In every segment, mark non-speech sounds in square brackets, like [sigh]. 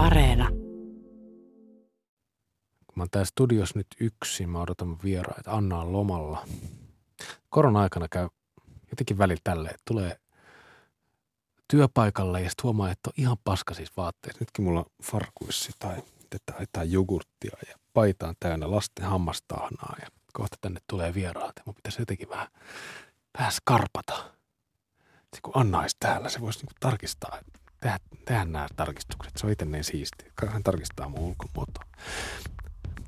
Areena. Kun mä oon täällä studiossa nyt yksin, mä odotan vieraita. Anna on lomalla. Korona-aikana käy jotenkin välillä tälleen, että tulee työpaikalle ja sitten huomaa, että on ihan paska siis vaatteet. Nytkin mulla on farkuissi tai, tai, tai jogurttia ja paitaan täynnä lasten hammastahnaa ja kohta tänne tulee vieraat ja mun pitäisi jotenkin vähän, vähän skarpata. Sitten kun Anna olisi täällä, se voisi niinku tarkistaa, että tehdä, tehdä nämä tarkistukset. Se on itse niin siisti. Hän tarkistaa mun ulkomuotoa.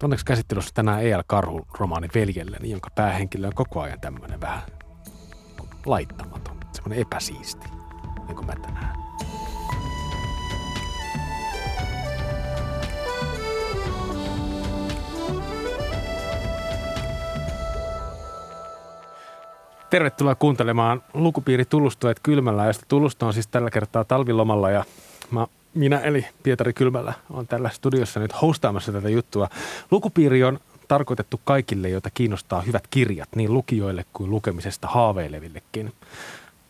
Onneksi käsittelyssä tänään E.L. Karhun romaani Veljelleni, jonka päähenkilö on koko ajan tämmöinen vähän laittamaton, semmoinen epäsiisti, niin kuin mä tänään. Tervetuloa kuuntelemaan Lukupiiri Tulustuet Kylmällä, josta Tulusto on siis tällä kertaa talvilomalla ja mä, minä eli Pietari Kylmällä on tällä studiossa nyt hostaamassa tätä juttua. Lukupiiri on tarkoitettu kaikille, joita kiinnostaa hyvät kirjat, niin lukijoille kuin lukemisesta haaveilevillekin.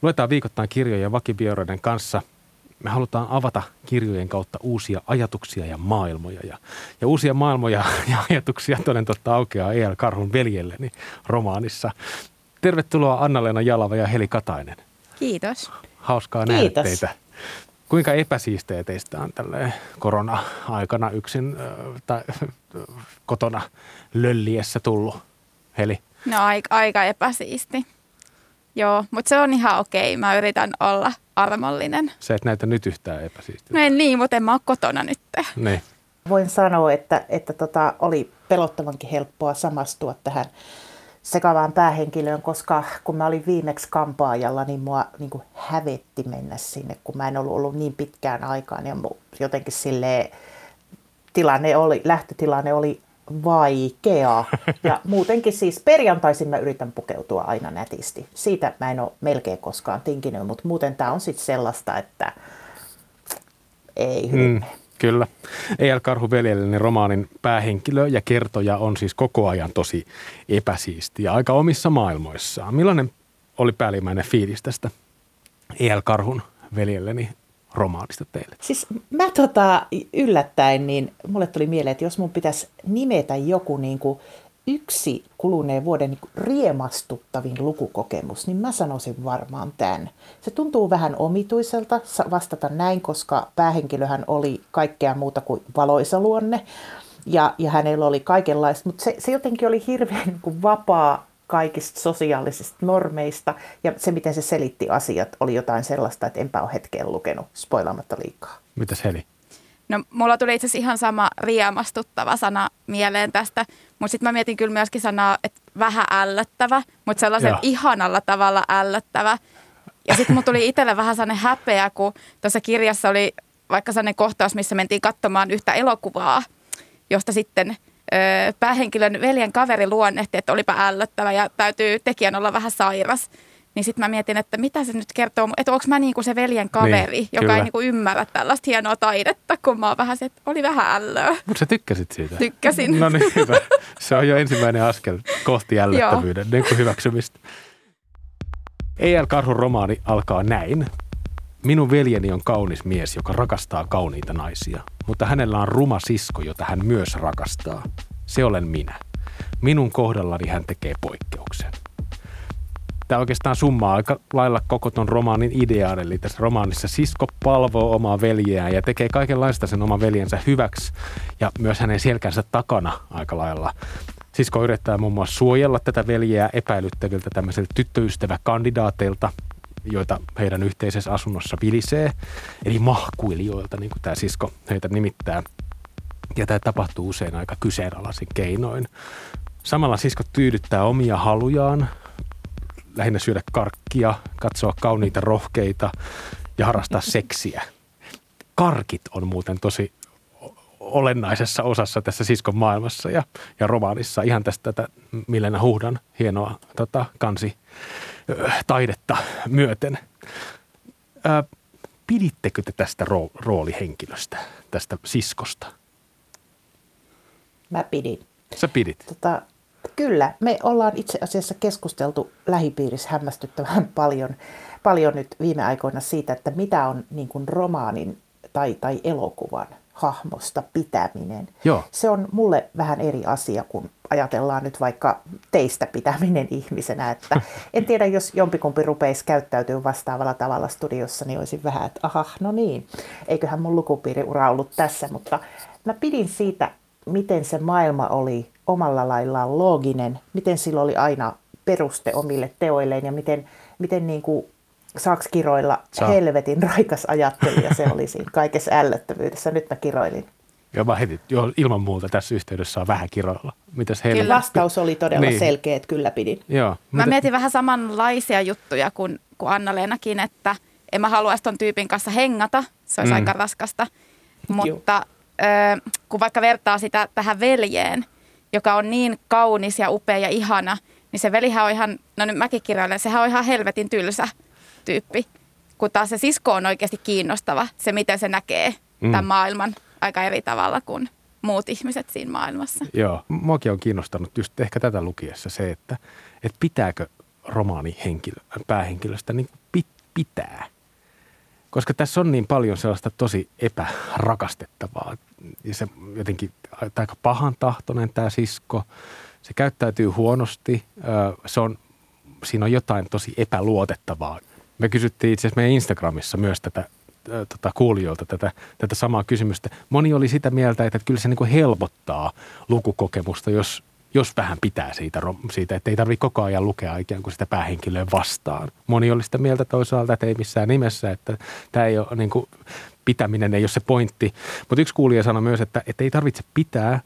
Luetaan viikoittain kirjoja vakibioreiden kanssa. Me halutaan avata kirjojen kautta uusia ajatuksia ja maailmoja. Ja, ja uusia maailmoja [laughs] ja ajatuksia toden totta aukeaa E.L. Karhun veljelleni romaanissa. Tervetuloa Anna-Leena Jalava ja Heli Katainen. Kiitos. Hauskaa nähdä Kiitos. teitä. Kuinka epäsiistejä teistä on tälle korona-aikana yksin äh, tai äh, kotona lölliessä tullut, Heli? No aika, aika epäsiisti. Joo, mutta se on ihan okei. Mä yritän olla armollinen. Se et näytä nyt yhtään epäsiistiä. No en niin, mutta en mä ole kotona nyt. Niin. Voin sanoa, että, että tota, oli pelottavankin helppoa samastua tähän sekavaan päähenkilöön, koska kun mä olin viimeksi kampaajalla, niin mua niin kuin hävetti mennä sinne, kun mä en ollut ollut niin pitkään aikaan. Ja jotenkin sille tilanne oli, lähtötilanne oli vaikea. [laughs] Ja muutenkin siis perjantaisin mä yritän pukeutua aina nätisti. Siitä mä en ole melkein koskaan tinkinyt, mutta muuten tämä on sitten sellaista, että ei hyvin mm. Kyllä. E.L. Karhu veljellinen romaanin päähenkilö ja kertoja on siis koko ajan tosi epäsiistiä, aika omissa maailmoissaan. Millainen oli päällimmäinen fiilis tästä E.L. Karhun veljelleni romaanista teille? Siis mä tota, yllättäen, niin mulle tuli mieleen, että jos mun pitäisi nimetä joku niin kuin yksi kuluneen vuoden niin riemastuttavin lukukokemus, niin mä sanoisin varmaan tämän. Se tuntuu vähän omituiselta vastata näin, koska päähenkilöhän oli kaikkea muuta kuin valoisa luonne. Ja, ja hänellä oli kaikenlaista, mutta se, se jotenkin oli hirveän niin kuin vapaa kaikista sosiaalisista normeista. Ja se, miten se selitti asiat, oli jotain sellaista, että enpä ole hetkeen lukenut, spoilaamatta liikaa. Mitäs Heli? No mulla tuli itse asiassa ihan sama riemastuttava sana mieleen tästä, mutta sitten mä mietin kyllä myöskin sanaa, että vähän ällöttävä, mutta sellaisen Joo. ihanalla tavalla ällöttävä. Ja sitten mulla tuli itselle vähän sellainen häpeä, kun tuossa kirjassa oli vaikka sellainen kohtaus, missä mentiin katsomaan yhtä elokuvaa, josta sitten ö, päähenkilön veljen kaveri luonnehti, että olipa ällöttävä ja täytyy tekijän olla vähän sairas. Niin sitten mä mietin, että mitä se nyt kertoo, että onko mä niinku se veljen kaveri, niin, joka kyllä. ei niinku ymmärrä tällaista hienoa taidetta, kun mä oon vähän se, että oli vähän ällöä. Mutta sä tykkäsit siitä? Tykkäsin. No niin, hyvä. Se on jo ensimmäinen askel kohti ällöttävyyden niin kuin hyväksymistä. E.L. Karhun romaani alkaa näin. Minun veljeni on kaunis mies, joka rakastaa kauniita naisia, mutta hänellä on ruma sisko, jota hän myös rakastaa. Se olen minä. Minun kohdallani hän tekee poikkeuksen tämä oikeastaan summaa aika lailla koko ton romaanin ideaan. Eli tässä romaanissa sisko palvoo omaa veljeään ja tekee kaikenlaista sen oman veljensä hyväksi ja myös hänen selkänsä takana aika lailla. Sisko yrittää muun muassa suojella tätä veljeä epäilyttäviltä tämmöisiltä tyttöystäväkandidaateilta, joita heidän yhteisessä asunnossa vilisee, eli mahkuilijoilta, niin kuin tämä sisko heitä nimittää. Ja tämä tapahtuu usein aika kyseenalaisin keinoin. Samalla sisko tyydyttää omia halujaan, lähinnä syödä karkkia, katsoa kauniita rohkeita ja harrastaa seksiä. Karkit on muuten tosi olennaisessa osassa tässä siskon maailmassa ja, ja romaanissa ihan tästä tätä Milena Huhdan hienoa tota, kansi taidetta myöten. Ää, pidittekö te tästä ro- roolihenkilöstä, tästä siskosta? Mä pidin. Sä pidit? Tota, Kyllä, me ollaan itse asiassa keskusteltu lähipiirissä hämmästyttävän [laughs] paljon, paljon nyt viime aikoina siitä, että mitä on niin kuin romaanin tai, tai elokuvan hahmosta pitäminen. Joo. Se on mulle vähän eri asia, kun ajatellaan nyt vaikka teistä pitäminen ihmisenä. Että [laughs] en tiedä, jos jompikumpi rupeisi käyttäytyä vastaavalla tavalla studiossa, niin olisin vähän, että aha, no niin, eiköhän mun lukupiiriura ollut tässä. Mutta mä pidin siitä, miten se maailma oli omalla laillaan looginen, miten sillä oli aina peruste omille teoilleen ja miten, miten niin kuin saaks kiroilla Saa. helvetin raikas ajattelija se oli siinä kaikessa ällöttävyydessä. Nyt mä kiroilin. Joo, mä heti, jo, ilman muuta tässä yhteydessä on vähän kiroilla. Mitäs heillä? Kyllä. Vastaus oli todella niin. selkeä, että kyllä pidin. Joo. Mä mietin vähän samanlaisia juttuja kuin, kuin Anna-Leenakin, että en mä haluaisi ton tyypin kanssa hengata. Se olisi mm. aika raskasta. Mutta ö, kun vaikka vertaa sitä tähän veljeen, joka on niin kaunis ja upea ja ihana, niin se velihän on ihan, no nyt mäkin kirjailen, sehän on ihan helvetin tylsä tyyppi. Kun taas se sisko on oikeasti kiinnostava, se miten se näkee mm. tämän maailman aika eri tavalla kuin muut ihmiset siinä maailmassa. Joo, muakin on kiinnostanut just ehkä tätä lukiessa se, että, että pitääkö romaani henkilö, päähenkilöstä niin pit, pitää. Koska tässä on niin paljon sellaista tosi epärakastettavaa. Ja se jotenkin aika pahan tahtoinen tämä sisko. Se käyttäytyy huonosti. Se on, siinä on jotain tosi epäluotettavaa me kysyttiin itse asiassa meidän Instagramissa myös tätä tota, kuulijoilta tätä, tätä samaa kysymystä. Moni oli sitä mieltä, että kyllä se niin helpottaa lukukokemusta, jos, jos vähän pitää siitä, siitä että ei tarvitse koko ajan lukea ikään kuin sitä päähenkilöä vastaan. Moni oli sitä mieltä toisaalta, että ei missään nimessä, että tämä ei ole, niin kuin, pitäminen ei ole se pointti. Mutta yksi kuulija sanoi myös, että, että ei tarvitse pitää,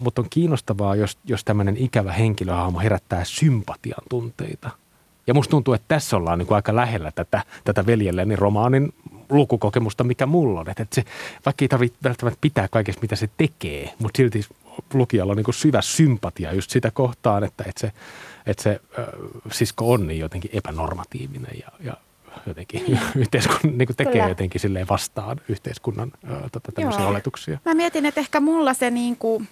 mutta on kiinnostavaa, jos, jos tämmöinen ikävä henkilöhahmo herättää sympatian tunteita – ja musta tuntuu, että tässä ollaan niin kuin aika lähellä tätä, tätä veljelleni romaanin lukukokemusta, mikä mulla on. Että se, vaikka ei tarvitse välttämättä pitää kaikesta, mitä se tekee, mutta silti lukijalla on niin syvä sympatia just sitä kohtaan, että, että se, että se äh, sisko on niin jotenkin epänormatiivinen ja, ja jotenkin niin. [laughs] yhteiskunnan, niin kuin tekee Kyllä. jotenkin silleen vastaan yhteiskunnan äh, tota, tämmöisiä Joo. oletuksia. Mä mietin, että ehkä mulla se niin kuin,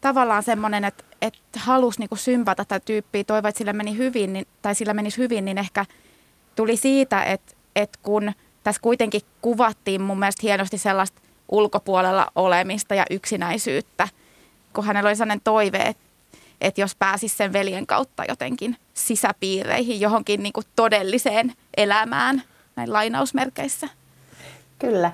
tavallaan semmoinen, että, että halusi niin sympata tätä tyyppiä, toivoi, että sillä meni hyvin, niin, tai sillä menisi hyvin, niin ehkä tuli siitä, että, että kun tässä kuitenkin kuvattiin mun mielestä hienosti sellaista ulkopuolella olemista ja yksinäisyyttä, kun hänellä oli sellainen toive, että, että jos pääsisi sen veljen kautta jotenkin sisäpiireihin, johonkin niin kuin todelliseen elämään, näin lainausmerkeissä. Kyllä.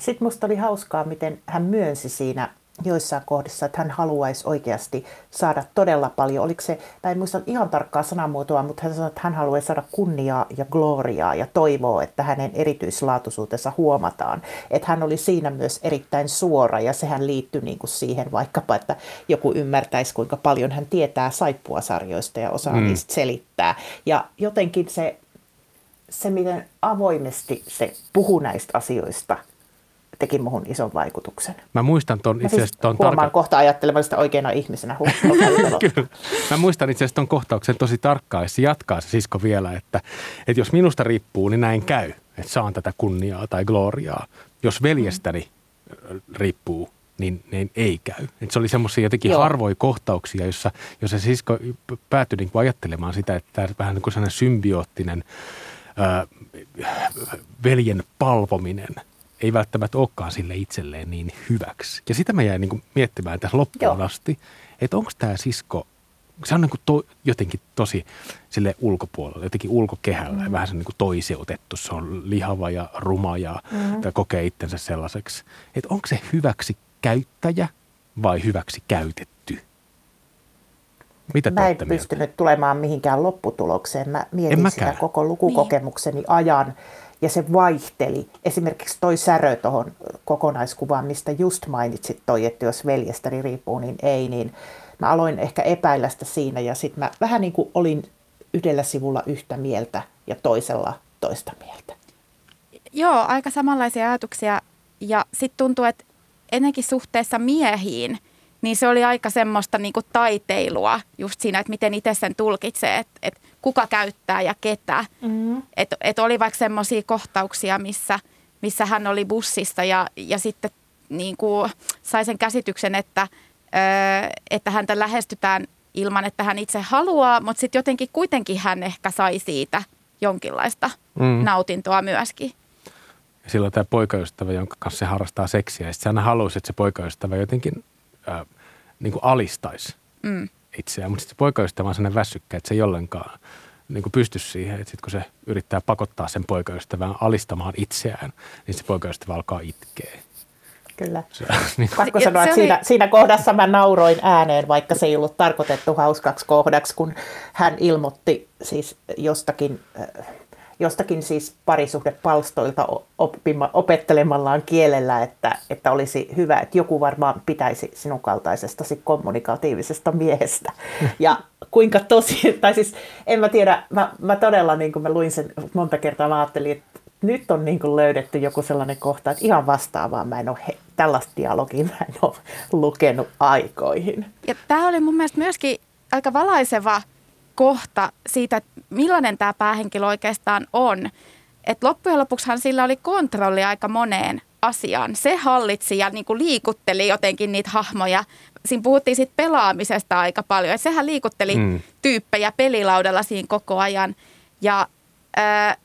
Sitten musta oli hauskaa, miten hän myönsi siinä joissain kohdissa, että hän haluaisi oikeasti saada todella paljon. Oliko se, tai en muista ihan tarkkaa sanamuotoa, mutta hän sanoi, että hän haluaisi saada kunniaa ja gloriaa ja toivoo, että hänen erityislaatuisuutensa huomataan. Että hän oli siinä myös erittäin suora ja sehän liittyy niin kuin siihen vaikkapa, että joku ymmärtäisi, kuinka paljon hän tietää saippuasarjoista ja osaa mm. niistä selittää. Ja jotenkin se, se, miten avoimesti se puhuu näistä asioista – teki muhun ison vaikutuksen. Mä muistan ton itse asiassa ton Huomaan tarka... kohta ajattelemaan sitä oikeana ihmisenä. [laughs] Kyllä. Mä muistan itse asiassa ton kohtauksen tosi tarkkaan, se jatkaa se sisko vielä, että, että jos minusta riippuu, niin näin käy, että saan tätä kunniaa tai gloriaa. Jos veljestäni riippuu, niin, niin ei käy. Et se oli semmoisia jotenkin Joo. harvoja kohtauksia, jossa, jossa se sisko päätyi niin kuin ajattelemaan sitä, että tämä vähän niin kuin sellainen symbioottinen ää, veljen palvominen – ei välttämättä olekaan sille itselleen niin hyväksi. Ja sitä mä jäin niin miettimään tässä loppuun Joo. asti, että onko tämä sisko, se on niin kuin to, jotenkin tosi sille ulkopuolella, jotenkin ulkokehällä mm. ja vähän se niin kuin toiseutettu. Se on lihava ja ruma ja mm. kokee itsensä sellaiseksi. Että onko se hyväksi käyttäjä vai hyväksi käytetty? Mitä Mä en pystynyt mieltä? tulemaan mihinkään lopputulokseen. Mä mietin sitä koko lukukokemukseni niin. ajan ja se vaihteli. Esimerkiksi toi särö tuohon kokonaiskuvaan, mistä just mainitsit toi, että jos veljestäni riippuu, niin ei, niin mä aloin ehkä epäillä sitä siinä ja sitten mä vähän niin kuin olin yhdellä sivulla yhtä mieltä ja toisella toista mieltä. Joo, aika samanlaisia ajatuksia ja sitten tuntuu, että ennenkin suhteessa miehiin – niin se oli aika semmoista niin kuin taiteilua just siinä, että miten itse sen tulkitsee, että, että kuka käyttää ja ketä. Mm. Että et oli vaikka semmoisia kohtauksia, missä, missä hän oli bussissa ja, ja sitten niin kuin sai sen käsityksen, että, ö, että häntä lähestytään ilman, että hän itse haluaa, mutta sitten jotenkin kuitenkin hän ehkä sai siitä jonkinlaista mm. nautintoa myöskin. Ja silloin tämä poikaystävä, jonka kanssa se harrastaa seksiä, ja sitten se aina haluaisi, että se poikaystävä jotenkin äh, niin kuin alistaisi mm. itseään. Mutta sitten se poikaystävä on sellainen väsykkä, että se ei ollenkaan niin kuin pysty siihen. Että sitten kun se yrittää pakottaa sen poikaystävän alistamaan itseään, niin se poikaystävä alkaa itkeä. Kyllä. Se, [laughs] niin. Pakko sanoa, että siinä, siinä kohdassa mä nauroin ääneen, vaikka se ei ollut tarkoitettu hauskaksi kohdaksi, kun hän ilmoitti siis jostakin äh, jostakin siis parisuhdepalstoilta oppima, opettelemallaan kielellä, että, että olisi hyvä, että joku varmaan pitäisi sinun kaltaisestasi kommunikatiivisesta miehestä. Ja kuinka tosi, [laughs] tai siis en mä tiedä, mä, mä todella niin kuin mä luin sen monta kertaa, mä ajattelin, että nyt on niin kuin löydetty joku sellainen kohta, että ihan vastaavaa mä en ole, he, tällaista dialogia mä en ole lukenut aikoihin. Ja tämä oli mun mielestä myöskin aika valaiseva kohta siitä, että millainen tämä päähenkilö oikeastaan on. Et loppujen lopuksihan sillä oli kontrolli aika moneen asiaan. Se hallitsi ja niin kuin liikutteli jotenkin niitä hahmoja. Siinä puhuttiin siitä pelaamisesta aika paljon. Et sehän liikutteli mm. tyyppejä pelilaudalla siinä koko ajan. Ja äh,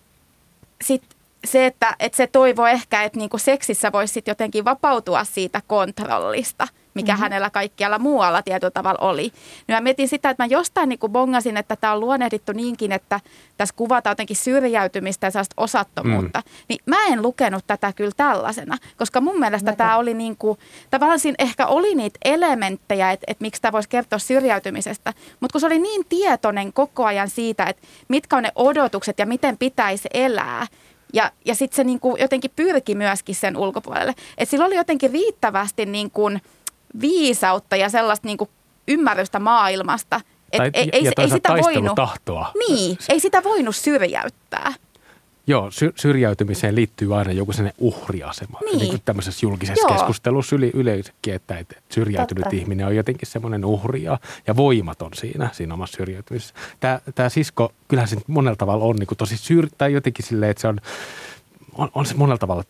sitten se, että, että se toivo ehkä, että niin kuin seksissä voisi sit jotenkin vapautua siitä kontrollista – mikä mm-hmm. hänellä kaikkialla muualla tietyllä tavalla oli. Niin mä mietin sitä, että mä jostain niin kuin bongasin, että tämä on luonnehdittu niinkin, että tässä kuvataan jotenkin syrjäytymistä ja sellaista osattomuutta. Mm. Niin mä en lukenut tätä kyllä tällaisena, koska mun mielestä tämä oli niin kuin, tavallaan siinä ehkä oli niitä elementtejä, että, että miksi tämä voisi kertoa syrjäytymisestä, mutta kun se oli niin tietoinen koko ajan siitä, että mitkä on ne odotukset ja miten pitäisi elää, ja, ja sitten se niin kuin jotenkin pyrki myöskin sen ulkopuolelle. Että sillä oli jotenkin riittävästi niin kuin – viisautta ja sellaista niin kuin ymmärrystä maailmasta. Et tai, ei, ja, ei, sitä voinut, tahtoa. Niin, ei sitä voinut syrjäyttää. Joo, sy- syrjäytymiseen liittyy aina joku sellainen uhriasema. Niin. niin kuin tämmöisessä julkisessa Joo. keskustelussa yli, yleensäkin, että, että syrjäytynyt Totta. ihminen on jotenkin semmoinen uhri ja, ja voimaton siinä, siinä omassa syrjäytymisessä. Tämä, tämä sisko, kyllähän se monella tavalla on niin kuin tosi syr... tai jotenkin silleen, että se on, on, on se monella tavalla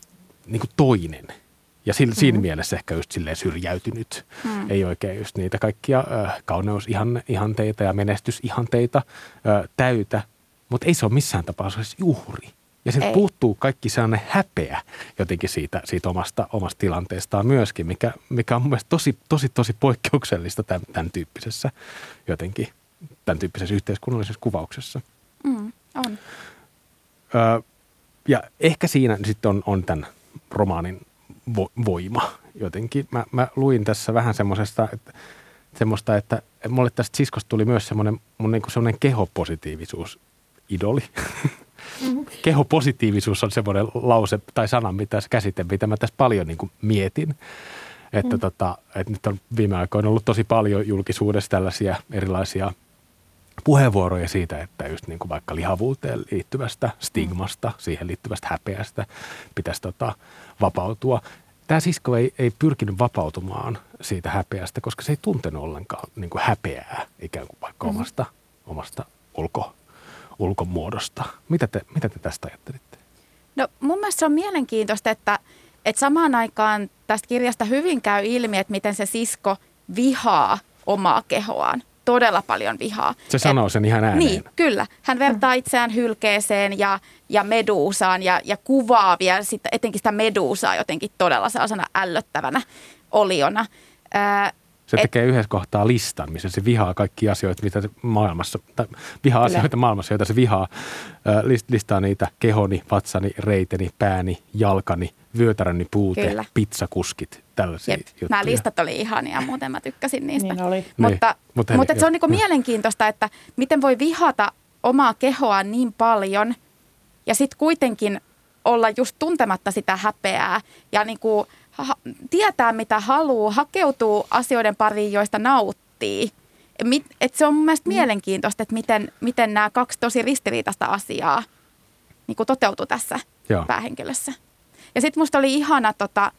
niin kuin toinen – ja siinä, mm. siinä mielessä ehkä just silleen syrjäytynyt. Mm. Ei oikein just niitä kaikkia äh, kauneusihanteita ja menestysihanteita äh, täytä, mutta ei se ole missään tapauksessa uhri. Ja sitten puuttuu kaikki sellainen häpeä jotenkin siitä, siitä omasta, omasta tilanteestaan myöskin, mikä, mikä on mun mielestä tosi, tosi, tosi poikkeuksellista tämän, tämän tyyppisessä jotenkin, tämän tyyppisessä yhteiskunnallisessa kuvauksessa. Mm, on. Ö, ja ehkä siinä sitten on, on tämän romaanin vo, voima jotenkin. Mä, mä luin tässä vähän semmoisesta, että semmoista, että mulle tästä siskosta tuli myös semmoinen mun niin semmoinen kehopositiivisuus idoli. Mm-hmm. [laughs] Kehopositiivisuus on semmoinen lause tai sana, mitä käsite, mitä mä tässä paljon niin kuin mietin. Että, mm. tota, että nyt on viime aikoina ollut tosi paljon julkisuudessa tällaisia erilaisia puheenvuoroja siitä, että just niin kuin vaikka lihavuuteen liittyvästä stigmasta, siihen liittyvästä häpeästä pitäisi tota, vapautua. Tämä sisko ei, ei pyrkinyt vapautumaan siitä häpeästä, koska se ei tuntenut ollenkaan niin kuin häpeää ikään kuin vaikka mm-hmm. omasta, omasta ulko, ulkomuodosta. Mitä te, mitä te tästä ajattelitte? No mun mielestä se on mielenkiintoista, että, että samaan aikaan tästä kirjasta hyvin käy ilmi, että miten se sisko vihaa omaa kehoaan todella paljon vihaa. Se sanoo sen ihan ääneen. Niin, kyllä. Hän vertaa itseään hylkeeseen ja, ja meduusaan ja, ja kuvaa vielä sit, etenkin sitä meduusaa jotenkin todella sellaisena ällöttävänä oliona. Ää, se tekee et, yhdessä kohtaa listan, missä se vihaa kaikki asioita, mitä se maailmassa, tai vihaa kyllä. asioita maailmassa, joita se vihaa. Ää, listaa niitä kehoni, vatsani, reiteni, pääni, jalkani, vyötäröni puute, Kyllä. pizzakuskit, tällaisia Jep. juttuja. Nämä listat oli ihania, muuten mä tykkäsin niistä. Niin oli. Mutta, niin, mutta, mutta se on niin mielenkiintoista, että miten voi vihata omaa kehoa niin paljon ja sitten kuitenkin olla just tuntematta sitä häpeää ja niin kuin ha- tietää mitä haluaa, hakeutuu asioiden pariin, joista nauttii. Et se on mun mielestä mm. mielenkiintoista, että miten, miten nämä kaksi tosi ristiriitaista asiaa niin toteutuu tässä Joo. päähenkilössä. Ja sitten musta oli ihana, tota,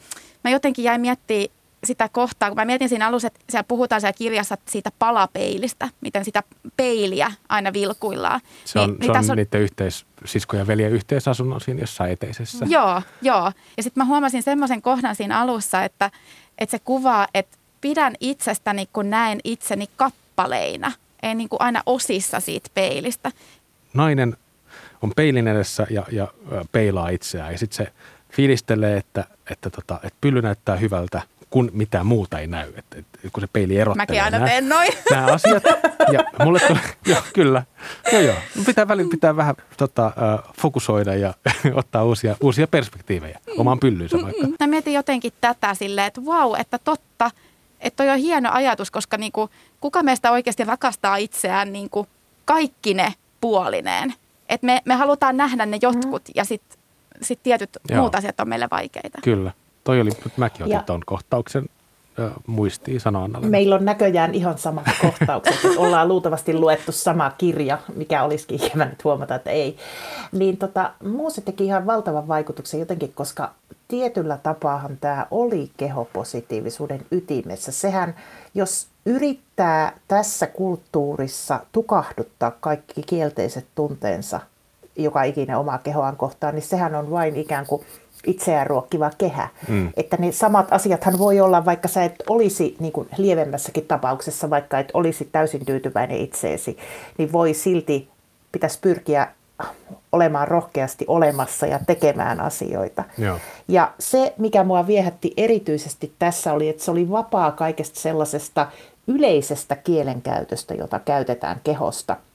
mä jotenkin jäin miettimään sitä kohtaa, kun mä mietin siinä alussa, että siellä puhutaan siellä kirjassa siitä palapeilistä, miten sitä peiliä aina vilkuillaan. Se on, niin, se niin on, on niiden yhteis, sisko ja veljen yhteisasunnon siinä jossain eteisessä. Joo, joo. Ja sitten mä huomasin semmoisen kohdan siinä alussa, että, että se kuvaa, että pidän itsestäni, kun näen itseni kappaleina, ei niin kuin aina osissa siitä peilistä. Nainen on peilin edessä ja, ja peilaa itseään ja sitten se fiilistelee, että, että, tota, että pylly näyttää hyvältä, kun mitään muuta ei näy. Että, että kun se peili erottelee Mäkin aina nämä, teen noin. [laughs] nämä asiat. Ja mulle tulee, [laughs] joo, kyllä. Joo, joo. Pitää välillä pitää vähän tota, fokusoida ja [laughs] ottaa uusia, uusia perspektiivejä mm. omaan pyllyynsä vaikka. Mä mietin jotenkin tätä silleen, että vau, wow, että totta, että toi on hieno ajatus, koska niinku, kuka meistä oikeasti rakastaa itseään niinku kaikki ne puolineen. Että me, me halutaan nähdä ne jotkut mm. ja sitten sit tietyt Joo. muut asiat on meille vaikeita. Kyllä. Toi oli, mäkin otin tuon kohtauksen muistiin sanoa Annalle. Meillä on näköjään ihan samat kohtaukset. että ollaan luultavasti luettu sama kirja, mikä olisikin ikävä nyt huomata, että ei. Niin tota, muusi teki ihan valtavan vaikutuksen jotenkin, koska tietyllä tapaahan tämä oli kehopositiivisuuden ytimessä. Sehän, jos yrittää tässä kulttuurissa tukahduttaa kaikki kielteiset tunteensa joka ikinen omaa kehoaan kohtaan, niin sehän on vain ikään kuin itseään ruokkiva kehä. Mm. Että ne samat asiathan voi olla, vaikka sä et olisi niin kuin lievemmässäkin tapauksessa, vaikka et olisi täysin tyytyväinen itseesi, niin voi silti, pitäisi pyrkiä olemaan rohkeasti olemassa ja tekemään asioita. Joo. Ja se, mikä mua viehätti erityisesti tässä oli, että se oli vapaa kaikesta sellaisesta yleisestä kielenkäytöstä, jota käytetään kehosta –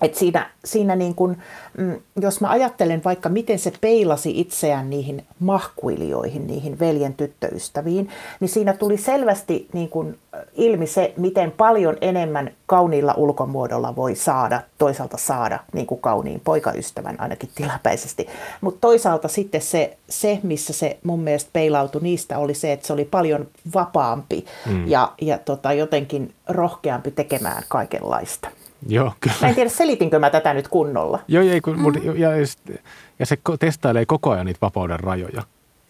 et siinä, siinä niin kun, mm, jos mä ajattelen vaikka miten se peilasi itseään niihin mahkuilijoihin, niihin veljen tyttöystäviin, niin siinä tuli selvästi niin kun ilmi se, miten paljon enemmän kauniilla ulkomuodolla voi saada, toisaalta saada niin kuin kauniin poikaystävän ainakin tilapäisesti. Mutta toisaalta sitten se, se, missä se mun mielestä peilautui niistä, oli se, että se oli paljon vapaampi mm. ja, ja tota, jotenkin rohkeampi tekemään kaikenlaista. Joo, kyllä. Mä en tiedä, selitinkö mä tätä nyt kunnolla. Joo, ei, kun, mm. ja, ja se testailee koko ajan niitä vapauden rajoja.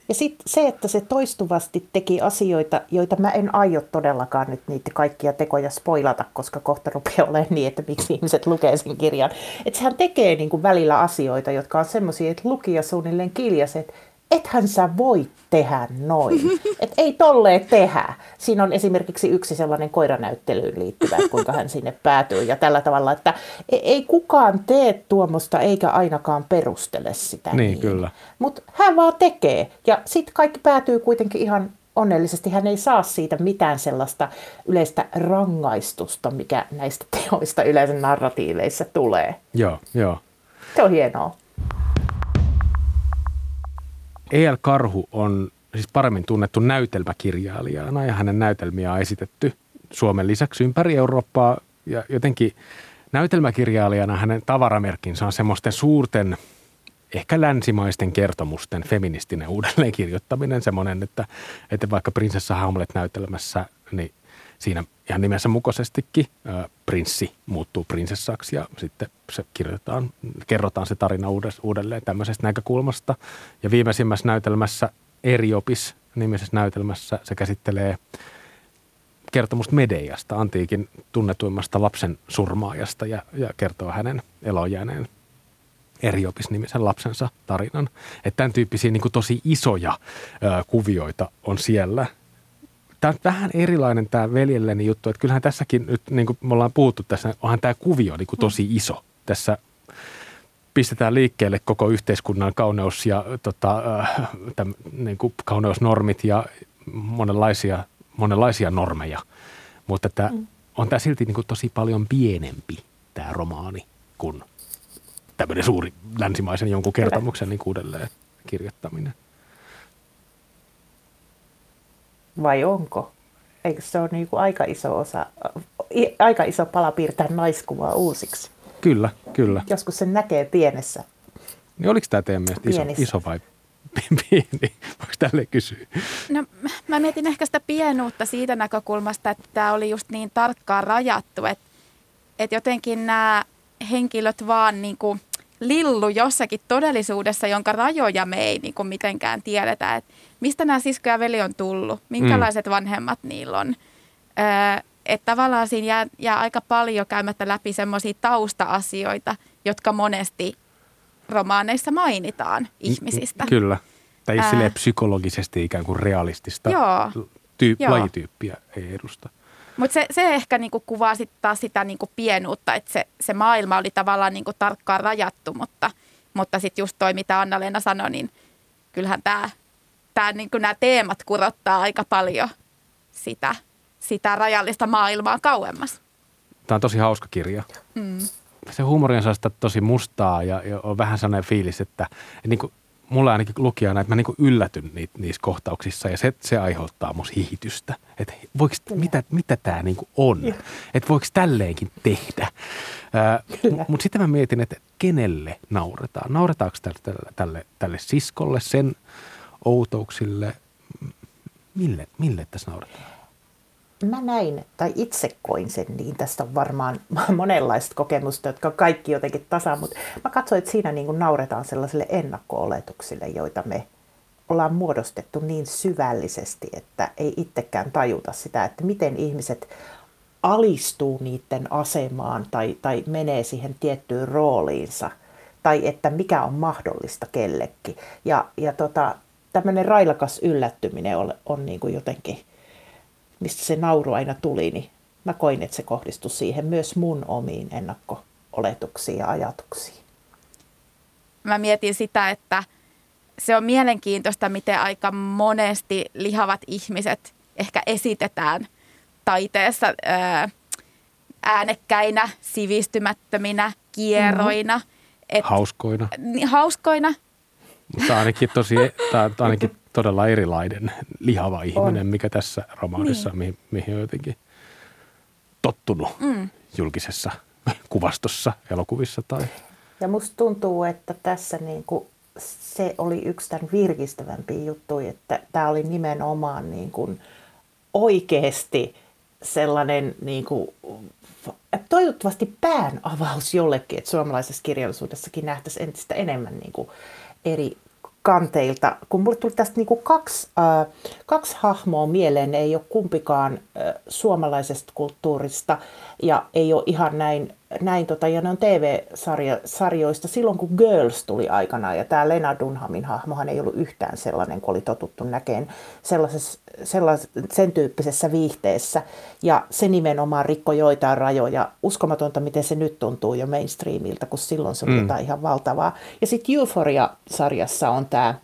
Ja sitten se, että se toistuvasti teki asioita, joita mä en aio todellakaan nyt niitä kaikkia tekoja spoilata, koska kohta rupeaa olemaan niin, että miksi ihmiset lukee sen kirjan. Että sehän tekee niin kuin välillä asioita, jotka on semmoisia, että lukija suunnilleen kiljaisi, että ethän sä voi tehdä noin. [laughs] Et ei tolleen tehdä. Siinä on esimerkiksi yksi sellainen koiranäyttelyyn liittyvä, että kuinka hän sinne päätyy ja tällä tavalla, että e- ei kukaan tee tuommoista eikä ainakaan perustele sitä niin. niin. kyllä. Mutta hän vaan tekee ja sitten kaikki päätyy kuitenkin ihan onnellisesti. Hän ei saa siitä mitään sellaista yleistä rangaistusta, mikä näistä teoista yleensä narratiiveissa tulee. Joo, joo. Se on hienoa. E.L. Karhu on siis paremmin tunnettu näytelmäkirjailijana ja hänen näytelmiä on esitetty Suomen lisäksi ympäri Eurooppaa ja jotenkin näytelmäkirjailijana hänen tavaramerkkinsä on semmoisten suurten ehkä länsimaisten kertomusten feministinen uudelleenkirjoittaminen, semmoinen, että, että vaikka prinsessa Hamlet-näytelmässä, niin siinä ihan nimensä mukaisestikin ää, prinssi muuttuu prinsessaksi ja sitten se kirjoitetaan, kerrotaan se tarina uudelleen tämmöisestä näkökulmasta. Ja viimeisimmässä näytelmässä Eriopis nimisessä näytelmässä se käsittelee kertomusta Medeiasta, antiikin tunnetuimmasta lapsen surmaajasta ja, ja kertoo hänen elojääneen Eriopis-nimisen lapsensa tarinan. Että tämän tyyppisiä niin kuin tosi isoja ö, kuvioita on siellä – tämä on vähän erilainen tämä veljelleni juttu, että kyllähän tässäkin nyt, niin kuin me ollaan puhuttu tässä, onhan tämä kuvio niin kuin tosi iso. Tässä pistetään liikkeelle koko yhteiskunnan kauneus ja tota, äh, täm, niin kuin kauneusnormit ja monenlaisia, monenlaisia normeja. Mutta että mm. on tämä silti niin kuin tosi paljon pienempi tämä romaani kuin tämmöinen suuri länsimaisen jonkun kertomuksen niin uudelleen kirjoittaminen. Vai onko? Eikö se ole niin kuin aika iso osa, aika iso pala piirtää naiskuvaa uusiksi? Kyllä, kyllä. Joskus se näkee pienessä. Niin oliko tämä teidän mielestä iso, iso vai [laughs] pieni? Voiko tälle kysyä? No mä mietin ehkä sitä pienuutta siitä näkökulmasta, että tämä oli just niin tarkkaan rajattu, että, että jotenkin nämä henkilöt vaan niin kuin lillu jossakin todellisuudessa, jonka rajoja me ei niin kuin mitenkään tiedetä. Että mistä nämä sisko ja veli on tullut, minkälaiset mm. vanhemmat niillä on. Öö, että tavallaan siinä jää, jää aika paljon käymättä läpi semmoisia tausta-asioita, jotka monesti romaaneissa mainitaan ihmisistä. Kyllä. Tai Ää... silleen psykologisesti ikään kuin realistista joo, tyy- joo. lajityyppiä ei edusta. Mutta se, se ehkä niinku kuvaa sit taas sitä niinku pienuutta, että se, se maailma oli tavallaan niinku tarkkaan rajattu, mutta, mutta sitten just toi, mitä Anna-Leena sanoi, niin – kyllähän tämä, tämä niin nämä teemat kurottaa aika paljon sitä, sitä rajallista maailmaa kauemmas. Tämä on tosi hauska kirja. Mm. Se huumori on tosi mustaa ja, ja on vähän sellainen fiilis, että, että niin kuin mulla ainakin lukijana, että mä niin yllätyn niitä, niissä kohtauksissa ja se, se aiheuttaa musta hihitystä. Että voiko, mitä, mitä tämä niin on? Että voiko tälleenkin tehdä? Mutta sitten mä mietin, että kenelle nauretaan? Nauretaanko tälle, tälle, tälle, tälle siskolle, sen outouksille? Mille, mille tässä nauretaan? Mä näin, tai itse koin sen niin, tästä on varmaan [laughs] monenlaista kokemusta, jotka on kaikki jotenkin tasa, mutta mä katsoin, että siinä niin kuin nauretaan sellaisille ennakko-oletuksille, joita me ollaan muodostettu niin syvällisesti, että ei itsekään tajuta sitä, että miten ihmiset alistuu niiden asemaan tai, tai menee siihen tiettyyn rooliinsa, tai että mikä on mahdollista kellekin. Ja, ja tota, tämmöinen railakas yllättyminen on, on niin kuin jotenkin – mistä se nauru aina tuli, niin mä koin, että se kohdistui siihen myös mun omiin ennakko-oletuksiin ja ajatuksiin. Mä mietin sitä, että se on mielenkiintoista, miten aika monesti lihavat ihmiset ehkä esitetään taiteessa ää, äänekkäinä, sivistymättöminä, kieroina. Mm-hmm. Et, hauskoina. Hauskoina. Mutta ainakin tosi, on ainakin todella erilainen lihava ihminen, on. mikä tässä romaanissa, niin. mihin, mihin on jotenkin tottunut mm. julkisessa kuvastossa, elokuvissa tai... Ja musta tuntuu, että tässä niin kuin se oli yksi tämän virkistävämpi juttu, että tämä oli nimenomaan niin kuin oikeasti sellainen niin kuin, toivottavasti pään avaus jollekin, että suomalaisessa kirjallisuudessakin nähtäisiin entistä enemmän niin kuin eri kanteilta, kun mulle tuli tästä kuin kaksi, äh, kaksi hahmoa mieleen, ne ei ole kumpikaan äh, suomalaisesta kulttuurista ja ei ole ihan näin näin tota, ja ne on TV-sarjoista silloin, kun Girls tuli aikanaan, ja tämä Lena Dunhamin hahmohan ei ollut yhtään sellainen, kun oli totuttu näkeen sellaisessa, sellais, sen tyyppisessä viihteessä, ja se nimenomaan rikko joitain rajoja. Uskomatonta, miten se nyt tuntuu jo mainstreamilta, kun silloin se oli mm. jotain ihan valtavaa. Ja sitten Euphoria-sarjassa on tämä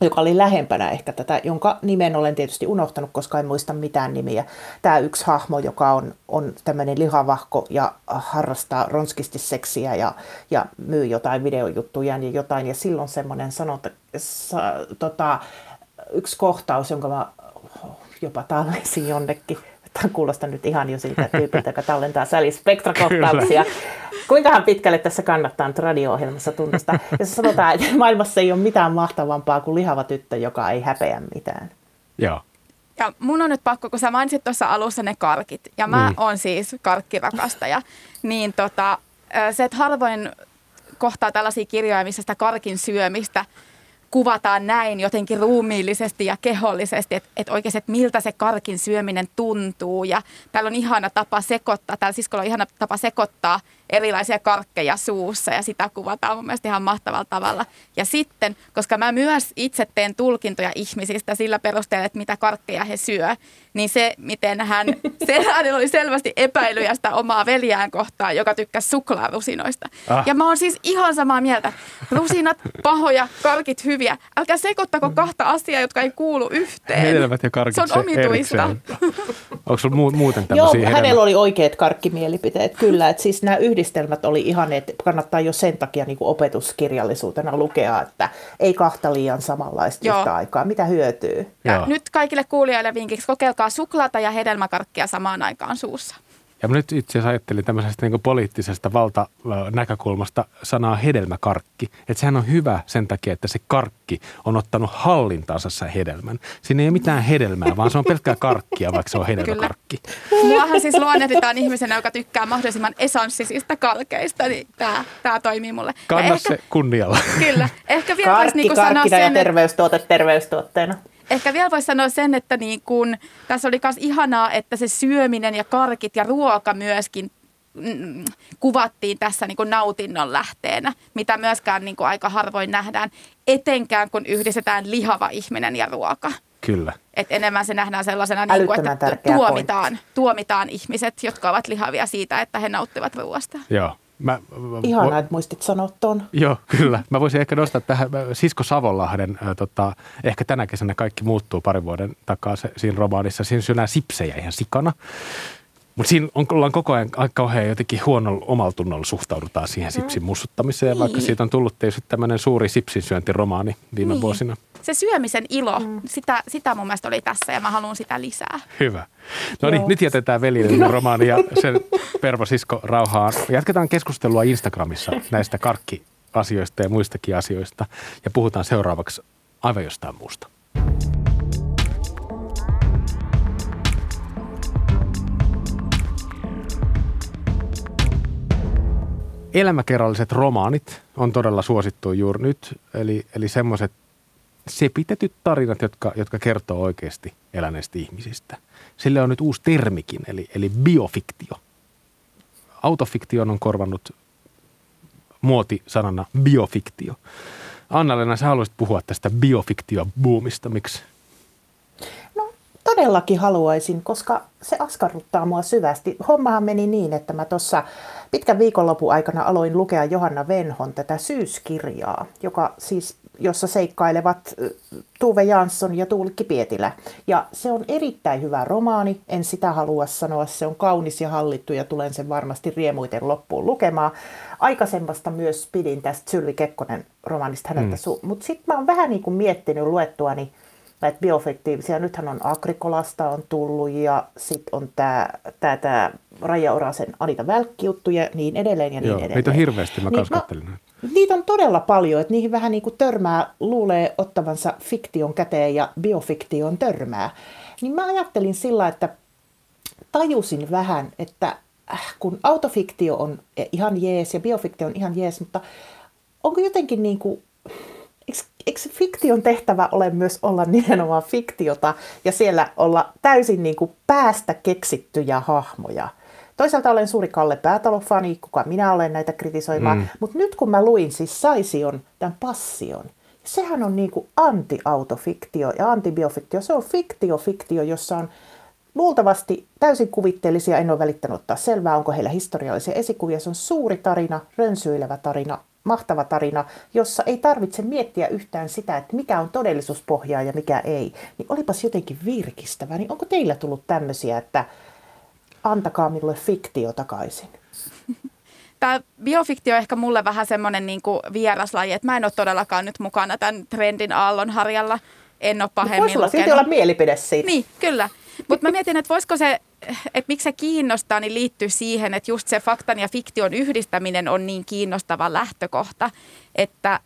joka oli lähempänä ehkä tätä, jonka nimen olen tietysti unohtanut, koska en muista mitään nimiä. Tämä yksi hahmo, joka on, on tämmöinen lihavahko ja harrastaa ronskisti seksiä ja, ja myy jotain videojuttuja ja jotain. Ja silloin semmoinen sanonta, sa, tota, yksi kohtaus, jonka mä jopa tallensin jonnekin. Tämä kuulostaa nyt ihan jo siltä tyypiltä, joka tallentaa Sally Spectra-kohtauksia. Kuinkahan pitkälle tässä kannattaa nyt radio-ohjelmassa tunnistaa? Ja se sanotaan, että maailmassa ei ole mitään mahtavampaa kuin lihava tyttö, joka ei häpeä mitään. Joo. Ja mun on nyt pakko, kun sä mainitsit tuossa alussa ne karkit, ja mä mm. oon siis karkkirakastaja, niin tota, se, että harvoin kohtaa tällaisia kirjoja, missä sitä karkin syömistä – kuvataan näin jotenkin ruumiillisesti ja kehollisesti, että, että oikeasti, että miltä se karkin syöminen tuntuu. Ja täällä on ihana tapa sekoittaa, täällä siskolla on ihana tapa sekoittaa erilaisia karkkeja suussa ja sitä kuvataan mun mielestä ihan mahtavalla tavalla. Ja sitten, koska mä myös itse teen tulkintoja ihmisistä sillä perusteella, että mitä karkkeja he syö, niin se, miten hän, [laughs] se hänellä oli selvästi epäilyjä sitä omaa veljään kohtaan, joka tykkäsi suklaarusinoista. Ah. Ja mä oon siis ihan samaa mieltä. Rusinat pahoja, karkit hyviä. Älkää sekoittako kahta asiaa, jotka ei kuulu yhteen. Hedelmät ja karkit Se on omituista. [laughs] Onko sulla muuten tämmöisiä Joo, hänellä oli oikeat karkkimielipiteet, kyllä. Että siis nämä yhdistelmät oli ihan, että kannattaa jo sen takia niin kuin opetuskirjallisuutena lukea, että ei kahta liian samanlaista Joo. yhtä aikaa. Mitä hyötyy? Ja nyt kaikille kuulijoille vinkiksi, kokeilkaa suklaata ja hedelmäkarkkia samaan aikaan suussa. Ja mä nyt itse asiassa ajattelin tämmöisestä niin poliittisesta valtanäkökulmasta sanaa hedelmäkarkki. Että sehän on hyvä sen takia, että se karkki on ottanut hallintaansa sen hedelmän. Siinä ei ole mitään hedelmää, vaan se on pelkkää karkkia, vaikka se on hedelmäkarkki. Muahan siis luonnehditaan ihmisenä, joka tykkää mahdollisimman esanssisista kalkeista, niin tämä, tämä toimii mulle. Kanna ehkä, se kunnialla. Kyllä. Ehkä vielä karkki, niin sanoa sen, ja terveystuote terveystuotteena. Ehkä vielä voisi sanoa sen, että niin kun, tässä oli myös ihanaa, että se syöminen ja karkit ja ruoka myöskin mm, kuvattiin tässä niin kuin nautinnon lähteenä, mitä myöskään niin kuin aika harvoin nähdään, etenkään kun yhdistetään lihava ihminen ja ruoka. Kyllä. Et enemmän se nähdään sellaisena, niin kuin, että tuomitaan, tuomitaan ihmiset, jotka ovat lihavia siitä, että he nauttivat ruoasta. Joo. Mä, Ihanaa, vo... että muistit sanoa ton. Joo, kyllä. Mä voisin ehkä nostaa tähän Sisko Savonlahden, äh, tota, ehkä tänä kesänä kaikki muuttuu pari vuoden takaa se, siinä romaanissa. Siinä syödään sipsejä ihan sikana. Mutta siinä on, ollaan koko ajan aika kauhean jotenkin huonolla omalla tunnolla suhtaudutaan siihen sipsin mussuttamiseen, niin. vaikka siitä on tullut tietysti tämmöinen suuri sipsin syöntiromaani viime niin. vuosina. Se syömisen ilo, mm. sitä, sitä mun mielestä oli tässä ja mä haluan sitä lisää. Hyvä. No niin, nyt jätetään veljellinen no. romaani ja sen Pervo Sisko rauhaan. Jatketaan keskustelua Instagramissa näistä karkkiasioista ja muistakin asioista ja puhutaan seuraavaksi aivan jostain muusta. elämäkerralliset romaanit on todella suosittu juuri nyt. Eli, eli semmoiset sepitetyt tarinat, jotka, jotka kertoo oikeasti eläneistä ihmisistä. Sille on nyt uusi termikin, eli, eli biofiktio. Autofiktion on korvannut muotisanana biofiktio. Anna-Leena, sä haluaisit puhua tästä biofiktio-buumista. Miksi? todellakin haluaisin, koska se askarruttaa mua syvästi. Hommahan meni niin, että mä tuossa pitkän viikonlopun aikana aloin lukea Johanna Venhon tätä syyskirjaa, joka siis, jossa seikkailevat Tuve Jansson ja Tuulikki Pietilä. Ja se on erittäin hyvä romaani, en sitä halua sanoa, se on kaunis ja hallittu ja tulen sen varmasti riemuiten loppuun lukemaan. Aikaisemmasta myös pidin tästä Sylvi Kekkonen romaanista häneltä, mm. mutta sitten mä oon vähän niin kuin miettinyt luettuani, niin näitä biofiktiivisia. Nythän on Agrikolasta on tullut ja sitten on tämä tää, tää Raija Orasen Anita Välkki-juttu ja niin edelleen ja niin Joo, edelleen. Niitä on hirveästi, mä niin, katselin mä, Niitä on todella paljon, että niihin vähän niin kuin törmää, luulee ottavansa fiktion käteen ja biofiktion törmää. Niin mä ajattelin sillä, että tajusin vähän, että äh, kun autofiktio on ihan jees ja biofiktio on ihan jees, mutta onko jotenkin niin kuin eikö, eikö fiktion tehtävä ole myös olla nimenomaan fiktiota ja siellä olla täysin niin kuin päästä keksittyjä hahmoja? Toisaalta olen suuri Kalle Päätalo-fani, kuka minä olen näitä kritisoimaan, mm. mutta nyt kun mä luin siis Saision, tämän passion, sehän on niin kuin anti-autofiktio ja antibiofiktio. Se on fiktio-fiktio, jossa on luultavasti täysin kuvitteellisia, en ole välittänyt ottaa selvää, onko heillä historiallisia esikuvia. Se on suuri tarina, rönsyilevä tarina, mahtava tarina, jossa ei tarvitse miettiä yhtään sitä, että mikä on todellisuuspohjaa ja mikä ei. Niin olipas jotenkin virkistävä. Niin onko teillä tullut tämmöisiä, että antakaa minulle fiktio takaisin? [laughs] Tämä biofiktio on ehkä mulle vähän semmoinen niin kuin vieraslaji, että mä en ole todellakaan nyt mukana tämän trendin aallon harjalla. En ole pahemmin Voisi olla silti olla mielipide siitä. Niin, kyllä. Mutta mä mietin, että voisiko se, että miksi se kiinnostaa, niin liittyy siihen, että just se faktan ja fiktion yhdistäminen on niin kiinnostava lähtökohta, että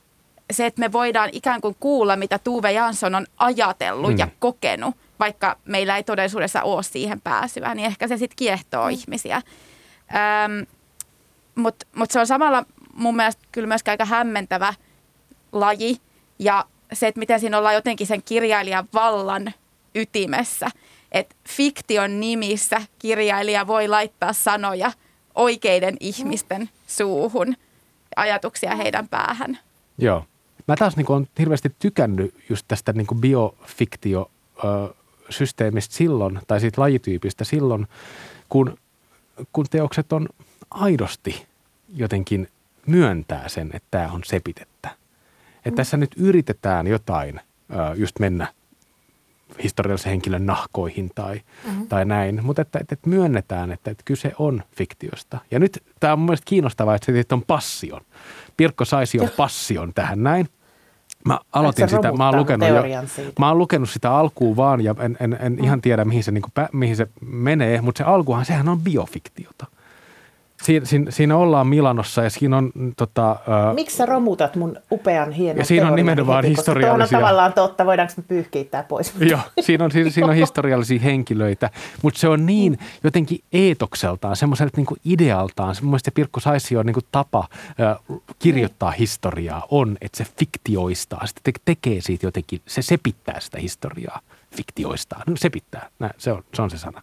se, että me voidaan ikään kuin kuulla, mitä Tuve Jansson on ajatellut mm. ja kokenut, vaikka meillä ei todellisuudessa ole siihen pääsyä, niin ehkä se sitten kiehtoo mm. ihmisiä. Ähm, Mutta mut se on samalla mun mielestä kyllä myös aika hämmentävä laji ja se, että miten siinä ollaan jotenkin sen kirjailijan vallan ytimessä – että fiktion nimissä kirjailija voi laittaa sanoja oikeiden ihmisten suuhun, ajatuksia heidän päähän. Joo. Mä taas niin olen hirveästi tykännyt just tästä niin biofiktio-systeemistä silloin, tai siitä lajityypistä silloin, kun, kun teokset on aidosti jotenkin myöntää sen, että tämä on sepitettä. Että mm. tässä nyt yritetään jotain just mennä – historiallisen henkilön nahkoihin tai, mm-hmm. tai näin. Mutta että, että, että myönnetään, että, että kyse on fiktiosta. Ja nyt tämä on mielestäni kiinnostavaa, että se on passion. Pirkko saisi on passion tähän näin. Mä aloitin sitä, mä oon, lukenut jo, mä oon lukenut sitä alkuun vaan ja en, en, en mm. ihan tiedä mihin se, niin kuin, mihin se menee, mutta se alkuhan, sehän on biofiktiota. Siin, siinä, siinä ollaan Milanossa ja siinä on... Tota, uh, Miksi sä romutat mun upean hienon Ja siinä on nimenomaan heti, historiallisia... on tavallaan totta, voidaanko me pyyhkiä tämä pois? [laughs] Joo, siinä on, siinä, siinä on [laughs] historiallisia henkilöitä, mutta se on niin jotenkin eetokseltaan, semmoiselta niin idealtaan, mun mielestä Pirkko Saisi on niin kuin tapa uh, kirjoittaa mm. historiaa on, että se fiktioistaa, se te- tekee siitä jotenkin, se sepittää sitä historiaa fiktioistaa. No, sepittää, Näin, se, on, se on se sana.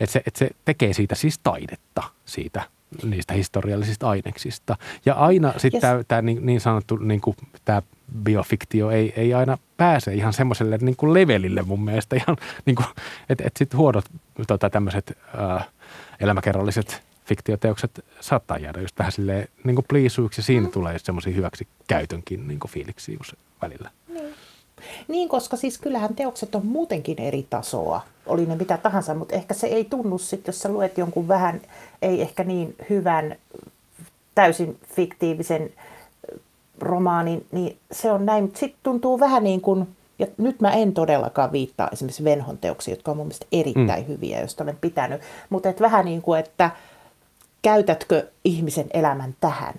Että se, että se tekee siitä siis taidetta, siitä niistä historiallisista aineksista. Ja aina sitten yes. tämä niin, niin sanottu niin kuin, tämä biofiktio ei, ei aina pääse ihan semmoiselle niin kuin levelille mun mielestä. Ihan niin kuin, että et sitten huodot tota, tämmöiset äh, elämäkerralliset fiktioteokset saattaa jäädä just vähän silleen niin kuin pliisuiksi ja siinä mm. tulee semmoisia hyväksi käytönkin niin kuin fiiliksiä välillä. Niin. Niin, koska siis kyllähän teokset on muutenkin eri tasoa, oli ne mitä tahansa, mutta ehkä se ei tunnu sitten, jos sä luet jonkun vähän, ei ehkä niin hyvän, täysin fiktiivisen romaanin, niin se on näin, mutta sitten tuntuu vähän niin kuin, ja nyt mä en todellakaan viittaa esimerkiksi Venhon teoksiin, jotka on mun mielestä erittäin mm. hyviä, joista olen pitänyt, mutta et vähän niin kuin, että käytätkö ihmisen elämän tähän?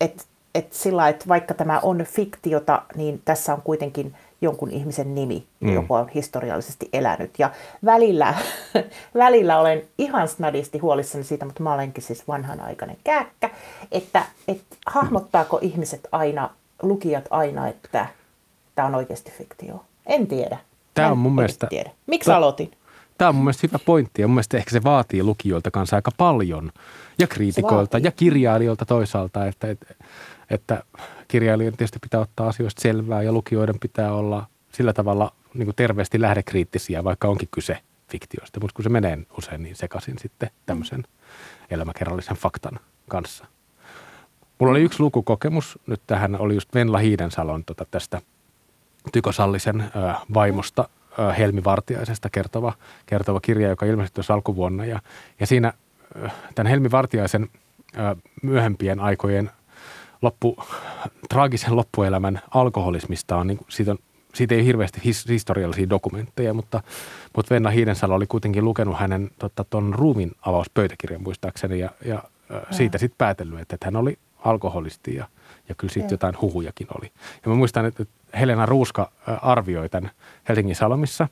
Että et sillä että vaikka tämä on fiktiota, niin tässä on kuitenkin jonkun ihmisen nimi, mm. joka on historiallisesti elänyt. Ja välillä, [laughs] välillä olen ihan snadisti huolissani siitä, mutta mä olenkin siis vanhanaikainen kääkkä, että, että hahmottaako ihmiset aina, lukijat aina, että tämä on oikeasti fiktio. En tiedä. Tämä on mun mielestä... Tiedä. Miksi aloitin? Tämä on mun mielestä hyvä pointti ja mun mielestä ehkä se vaatii lukijoilta kanssa aika paljon ja kriitikoilta ja kirjailijoilta toisaalta, että, että, että kirjailijoiden tietysti pitää ottaa asioista selvää ja lukijoiden pitää olla sillä tavalla niin kuin terveesti lähdekriittisiä, vaikka onkin kyse fiktioista, mutta kun se menee usein niin sekaisin sitten tämmöisen elämäkerrallisen faktan kanssa. Mulla oli yksi lukukokemus, nyt tähän oli just Venla Hiidensalon tota, tästä Tyko Sallisen ö, vaimosta Helmi Vartiaisesta kertova, kertova kirja, joka ilmestyi tuossa alkuvuonna. Ja, ja siinä tämän Helmi Vartiaisen myöhempien aikojen loppu, traagisen loppuelämän alkoholismista on, niin siitä, on, siitä ei ole hirveästi his, historiallisia dokumentteja, mutta, mutta Venna Hiidensalo oli kuitenkin lukenut hänen tota, ton ruumin avauspöytäkirjan muistaakseni ja, ja siitä sitten päätellyt, että, että hän oli alkoholisti ja, ja kyllä sitten jotain huhujakin oli. Ja mä muistan, että Helena Ruuska arvioi tämän Helsingin Salomissa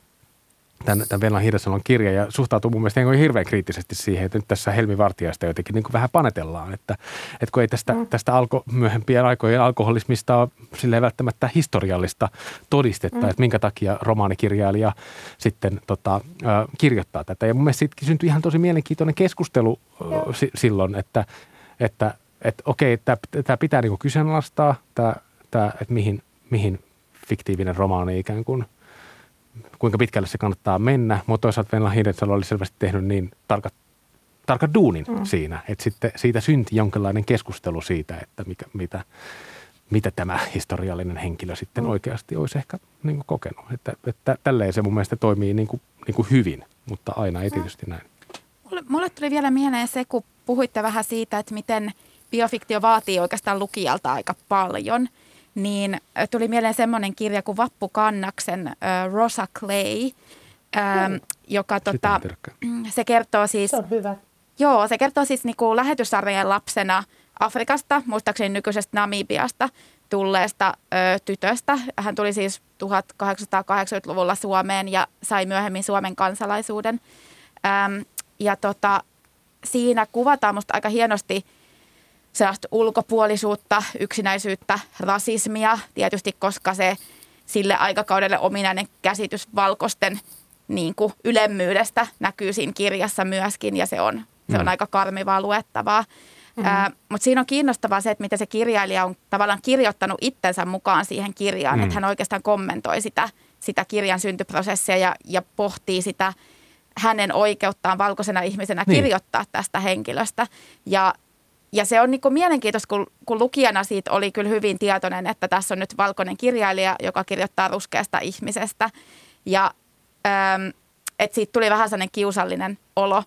tämän, tämän Venla Hiidesalon kirja ja suhtautuu mun mielestä niin hirveän kriittisesti siihen, että nyt tässä Helmi Vartiaista jotenkin niin kuin vähän panetellaan, että, että kun ei tästä, mm. tästä alko, myöhempien aikojen alkoholismista ole silleen välttämättä historiallista todistetta, mm. että minkä takia romaanikirjailija sitten tota, äh, kirjoittaa tätä. Ja mun mielestä siitä syntyi ihan tosi mielenkiintoinen keskustelu äh, si, silloin, että, että että okei, tämä pitää niinku kyseenalaistaa, tää, tää, että mihin, mihin fiktiivinen romaani ikään kuin, kuinka pitkälle se kannattaa mennä. Mutta toisaalta Venla Hidetsalo oli selvästi tehnyt niin tarkat, tarkat duunin mm. siinä, että sitten siitä synti jonkinlainen keskustelu siitä, että mikä, mitä, mitä tämä historiallinen henkilö sitten mm. oikeasti olisi ehkä niin kuin kokenut. Että, että tälleen se mun mielestä toimii niin kuin, niin kuin hyvin, mutta aina ei tietysti näin. Mulle, mulle tuli vielä mieleen se, kun puhuitte vähän siitä, että miten biofiktio vaatii oikeastaan lukijalta aika paljon – niin tuli mieleen semmoinen kirja kuin Vappu Kannaksen äh, Rosa Clay, ähm, mm. joka tota, se kertoo siis... Se on hyvä. Joo, se kertoo siis niinku lähetyssarjojen lapsena Afrikasta, muistaakseni nykyisestä Namibiasta tulleesta ö, tytöstä. Hän tuli siis 1880-luvulla Suomeen ja sai myöhemmin Suomen kansalaisuuden. Ähm, ja tota, siinä kuvataan musta aika hienosti – sellaista ulkopuolisuutta, yksinäisyyttä, rasismia, tietysti koska se sille aikakaudelle ominainen käsitys valkoisten niin kuin ylemmyydestä näkyy siinä kirjassa myöskin ja se on, se on mm. aika karmivaa luettavaa. Mm-hmm. Mutta siinä on kiinnostavaa se, että miten se kirjailija on tavallaan kirjoittanut itsensä mukaan siihen kirjaan, mm. että hän oikeastaan kommentoi sitä, sitä kirjan syntyprosessia ja, ja pohtii sitä hänen oikeuttaan valkoisena ihmisenä niin. kirjoittaa tästä henkilöstä. Ja ja se on niin mielenkiintoista, kun, kun lukijana siitä oli kyllä hyvin tietoinen, että tässä on nyt valkoinen kirjailija, joka kirjoittaa ruskeasta ihmisestä. Ja ähm, että siitä tuli vähän sellainen kiusallinen olo.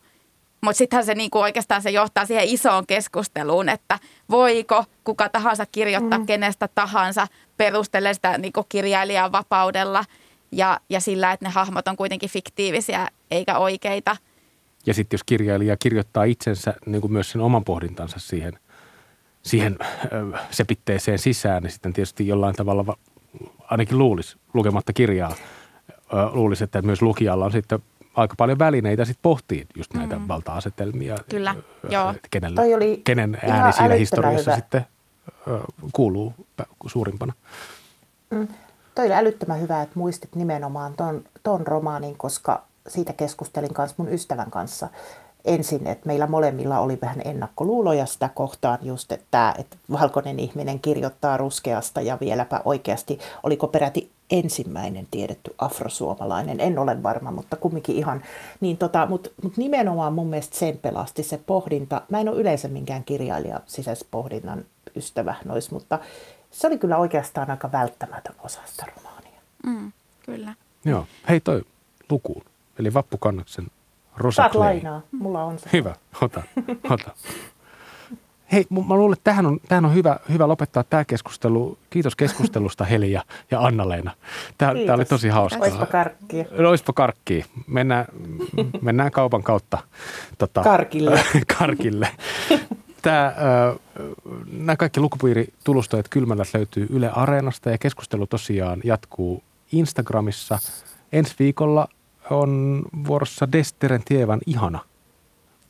Mutta sittenhän se niinku oikeastaan se johtaa siihen isoon keskusteluun, että voiko kuka tahansa kirjoittaa mm. kenestä tahansa, perustellen sitä niinku kirjailijan vapaudella ja, ja sillä, että ne hahmot on kuitenkin fiktiivisiä eikä oikeita – ja sitten jos kirjailija kirjoittaa itsensä niin kuin myös sen oman pohdintansa siihen, siihen sepitteeseen sisään, niin sitten tietysti jollain tavalla ainakin luulisi lukematta kirjaa, luulisi, että myös lukijalla on sitten aika paljon välineitä sitten pohtia just näitä mm. valta-asetelmia. Kyllä, joo. Kenellä, oli kenen ääni siinä historiassa hyvä. sitten kuuluu suurimpana. Mm. Toi oli älyttömän hyvä, että muistit nimenomaan ton, ton romaanin, koska siitä keskustelin kanssa mun ystävän kanssa ensin, että meillä molemmilla oli vähän ennakkoluuloja sitä kohtaan just, että, että valkoinen ihminen kirjoittaa ruskeasta ja vieläpä oikeasti, oliko peräti ensimmäinen tiedetty afrosuomalainen. En ole varma, mutta kumminkin ihan. Niin tota, Mutta mut nimenomaan mun mielestä sen pelasti se pohdinta. Mä en ole yleensä minkään kirjailija sisäispohdinnan ystävä nois, mutta se oli kyllä oikeastaan aika välttämätön osa sitä romaania. Mm, kyllä. Joo. Hei toi lukuun. Eli Vappukannaksen Rosa Saat Clay. lainaa, mulla on se. Hyvä, ota, ota. Hei, mä luulen, että tähän on, tähän on hyvä, hyvä lopettaa tämä keskustelu. Kiitos keskustelusta Heli ja, ja Anna-Leena. Tämä, tämä oli tosi hauskaa. Oispa karkkia. Oispa karkkia. Mennään, mennään kaupan kautta tota, Karkille. [laughs] karkille. Tämä, äh, nämä kaikki lukupiiritulostojat kylmällä löytyy Yle Areenasta ja keskustelu tosiaan jatkuu Instagramissa. Ensi viikolla on vuorossa Desteren Tievan ihana.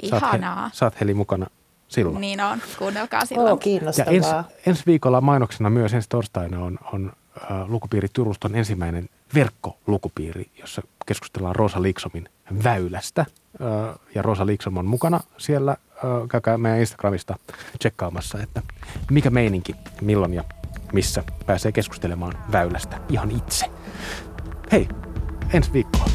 Ihanaa. Saat, he, saat Heli mukana silloin. Niin on, kuunnelkaa silloin. Oo, Ja kiinnostavaa. ens, ensi viikolla mainoksena myös ensi torstaina on, on äh, lukupiiri Turuston ensimmäinen verkkolukupiiri, jossa keskustellaan Rosa Liksomin väylästä. Äh, ja Rosa Liksom on mukana siellä. Äh, käykää meidän Instagramista tsekkaamassa, että mikä meininki, milloin ja missä pääsee keskustelemaan väylästä ihan itse. Hei, ensi viikkoa.